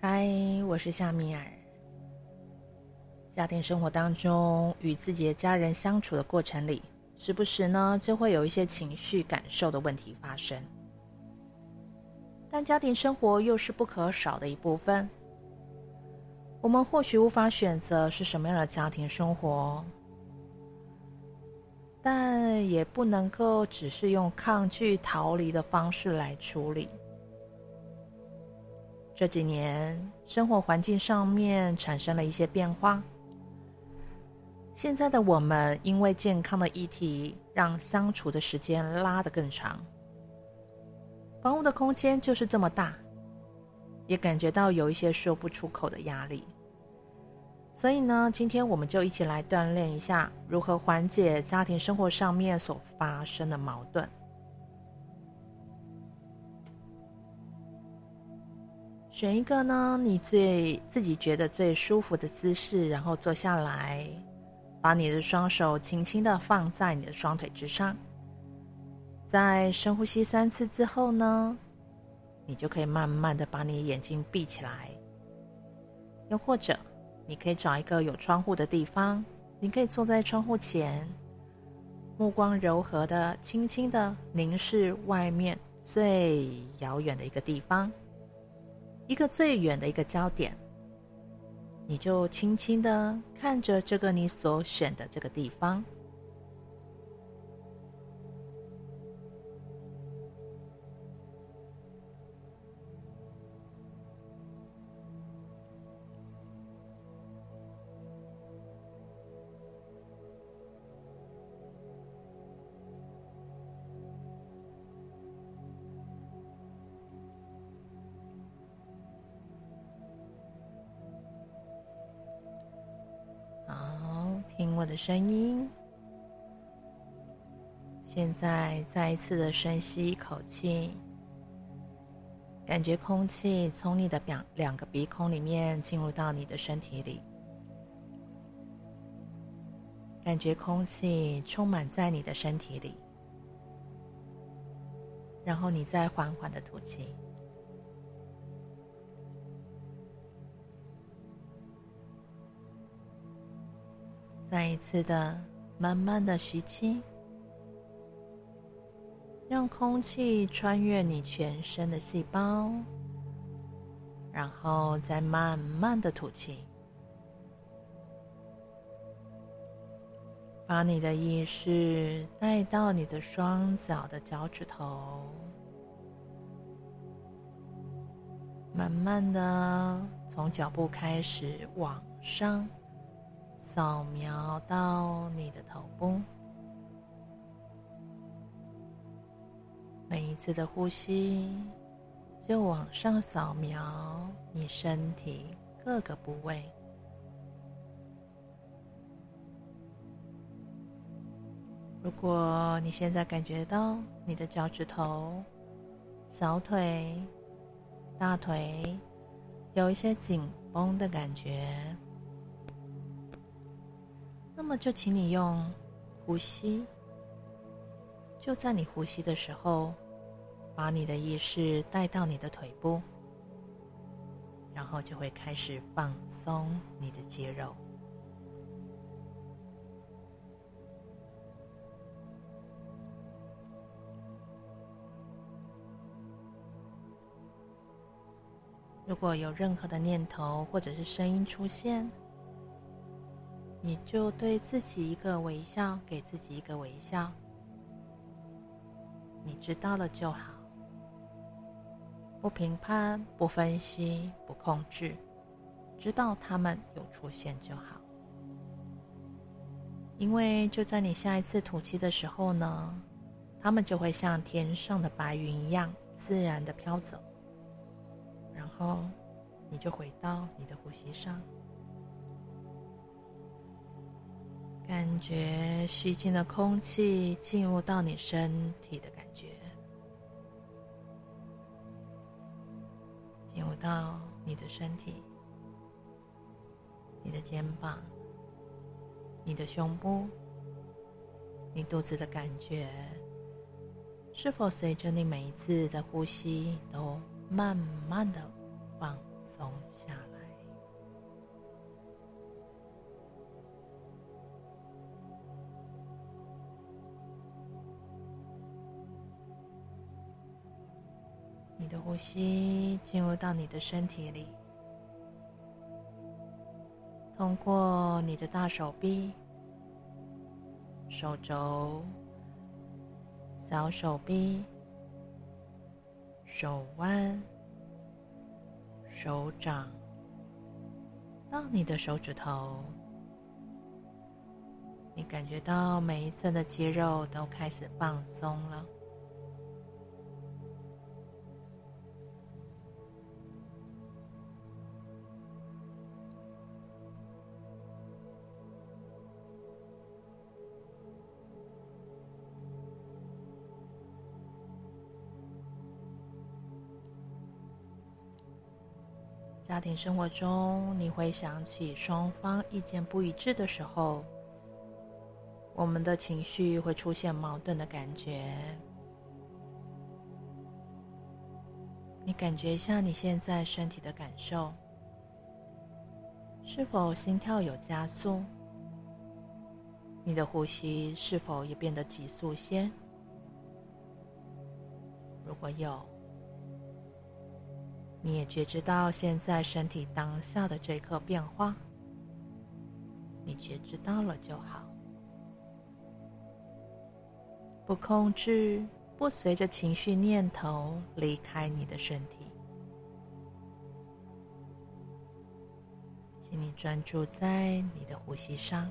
嗨，我是夏米尔。家庭生活当中，与自己的家人相处的过程里，时不时呢就会有一些情绪感受的问题发生。但家庭生活又是不可少的一部分。我们或许无法选择是什么样的家庭生活。但也不能够只是用抗拒、逃离的方式来处理。这几年，生活环境上面产生了一些变化。现在的我们，因为健康的议题，让相处的时间拉得更长。房屋的空间就是这么大，也感觉到有一些说不出口的压力。所以呢，今天我们就一起来锻炼一下如何缓解家庭生活上面所发生的矛盾。选一个呢，你最自己觉得最舒服的姿势，然后坐下来，把你的双手轻轻的放在你的双腿之上。在深呼吸三次之后呢，你就可以慢慢的把你眼睛闭起来，又或者。你可以找一个有窗户的地方，你可以坐在窗户前，目光柔和的、轻轻的凝视外面最遥远的一个地方，一个最远的一个焦点，你就轻轻的看着这个你所选的这个地方。听我的声音。现在再一次的深吸一口气，感觉空气从你的两两个鼻孔里面进入到你的身体里，感觉空气充满在你的身体里，然后你再缓缓的吐气。再一次的，慢慢的吸气，让空气穿越你全身的细胞，然后再慢慢的吐气，把你的意识带到你的双脚的脚趾头，慢慢的从脚部开始往上。扫描到你的头部，每一次的呼吸就往上扫描你身体各个部位。如果你现在感觉到你的脚趾头、小腿、大腿有一些紧绷的感觉。那么就请你用呼吸，就在你呼吸的时候，把你的意识带到你的腿部，然后就会开始放松你的肌肉。如果有任何的念头或者是声音出现，你就对自己一个微笑，给自己一个微笑。你知道了就好，不评判，不分析，不控制，知道他们有出现就好。因为就在你下一次吐气的时候呢，他们就会像天上的白云一样自然的飘走，然后你就回到你的呼吸上。感觉吸进的空气进入到你身体的感觉，进入到你的身体、你的肩膀、你的胸部、你肚子的感觉，是否随着你每一次的呼吸都慢慢的放松？下来。你的呼吸进入到你的身体里，通过你的大手臂、手肘、小手臂、手腕、手掌，到你的手指头，你感觉到每一寸的肌肉都开始放松了。家庭生活中，你会想起双方意见不一致的时候，我们的情绪会出现矛盾的感觉。你感觉一下你现在身体的感受，是否心跳有加速？你的呼吸是否也变得急速些？如果有，你也觉知到现在身体当下的这一刻变化，你觉知到了就好，不控制，不随着情绪念头离开你的身体，请你专注在你的呼吸上。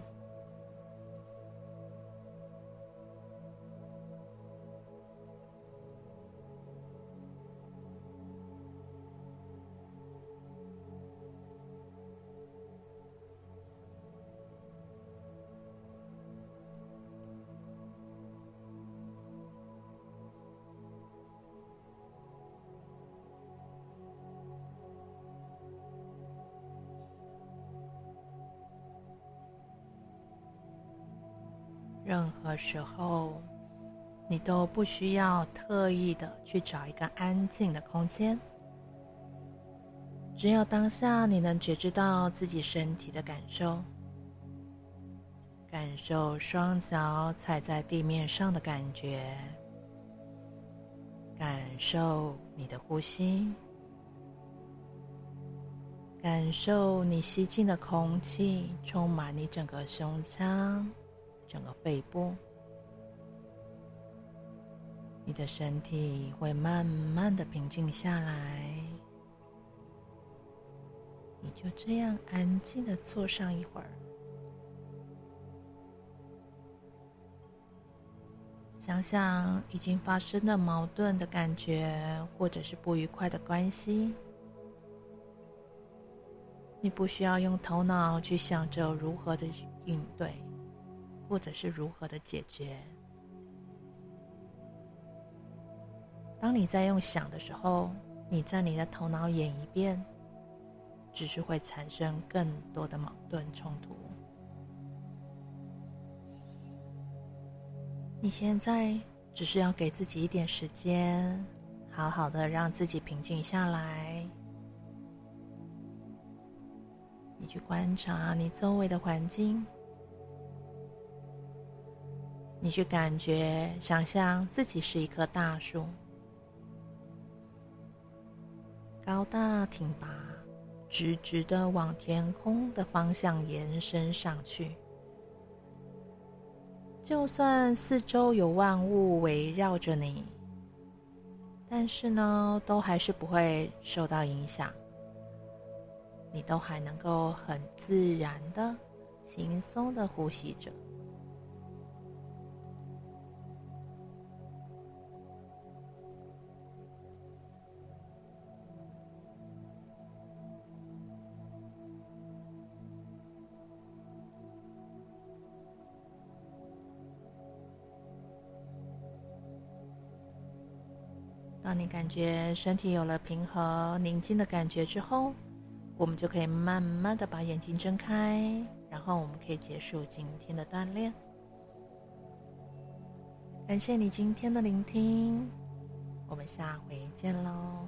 任何时候，你都不需要特意的去找一个安静的空间。只要当下你能觉知到自己身体的感受，感受双脚踩在地面上的感觉，感受你的呼吸，感受你吸进的空气充满你整个胸腔。整个肺部，你的身体会慢慢的平静下来。你就这样安静的坐上一会儿，想想已经发生的矛盾的感觉，或者是不愉快的关系。你不需要用头脑去想着如何的应对。或者是如何的解决？当你在用想的时候，你在你的头脑演一遍，只是会产生更多的矛盾冲突。你现在只是要给自己一点时间，好好的让自己平静下来。你去观察你周围的环境。你去感觉、想象自己是一棵大树，高大挺拔，直直的往天空的方向延伸上去。就算四周有万物围绕着你，但是呢，都还是不会受到影响。你都还能够很自然的、轻松的呼吸着。当你感觉身体有了平和宁静的感觉之后，我们就可以慢慢的把眼睛睁开，然后我们可以结束今天的锻炼。感谢你今天的聆听，我们下回见喽。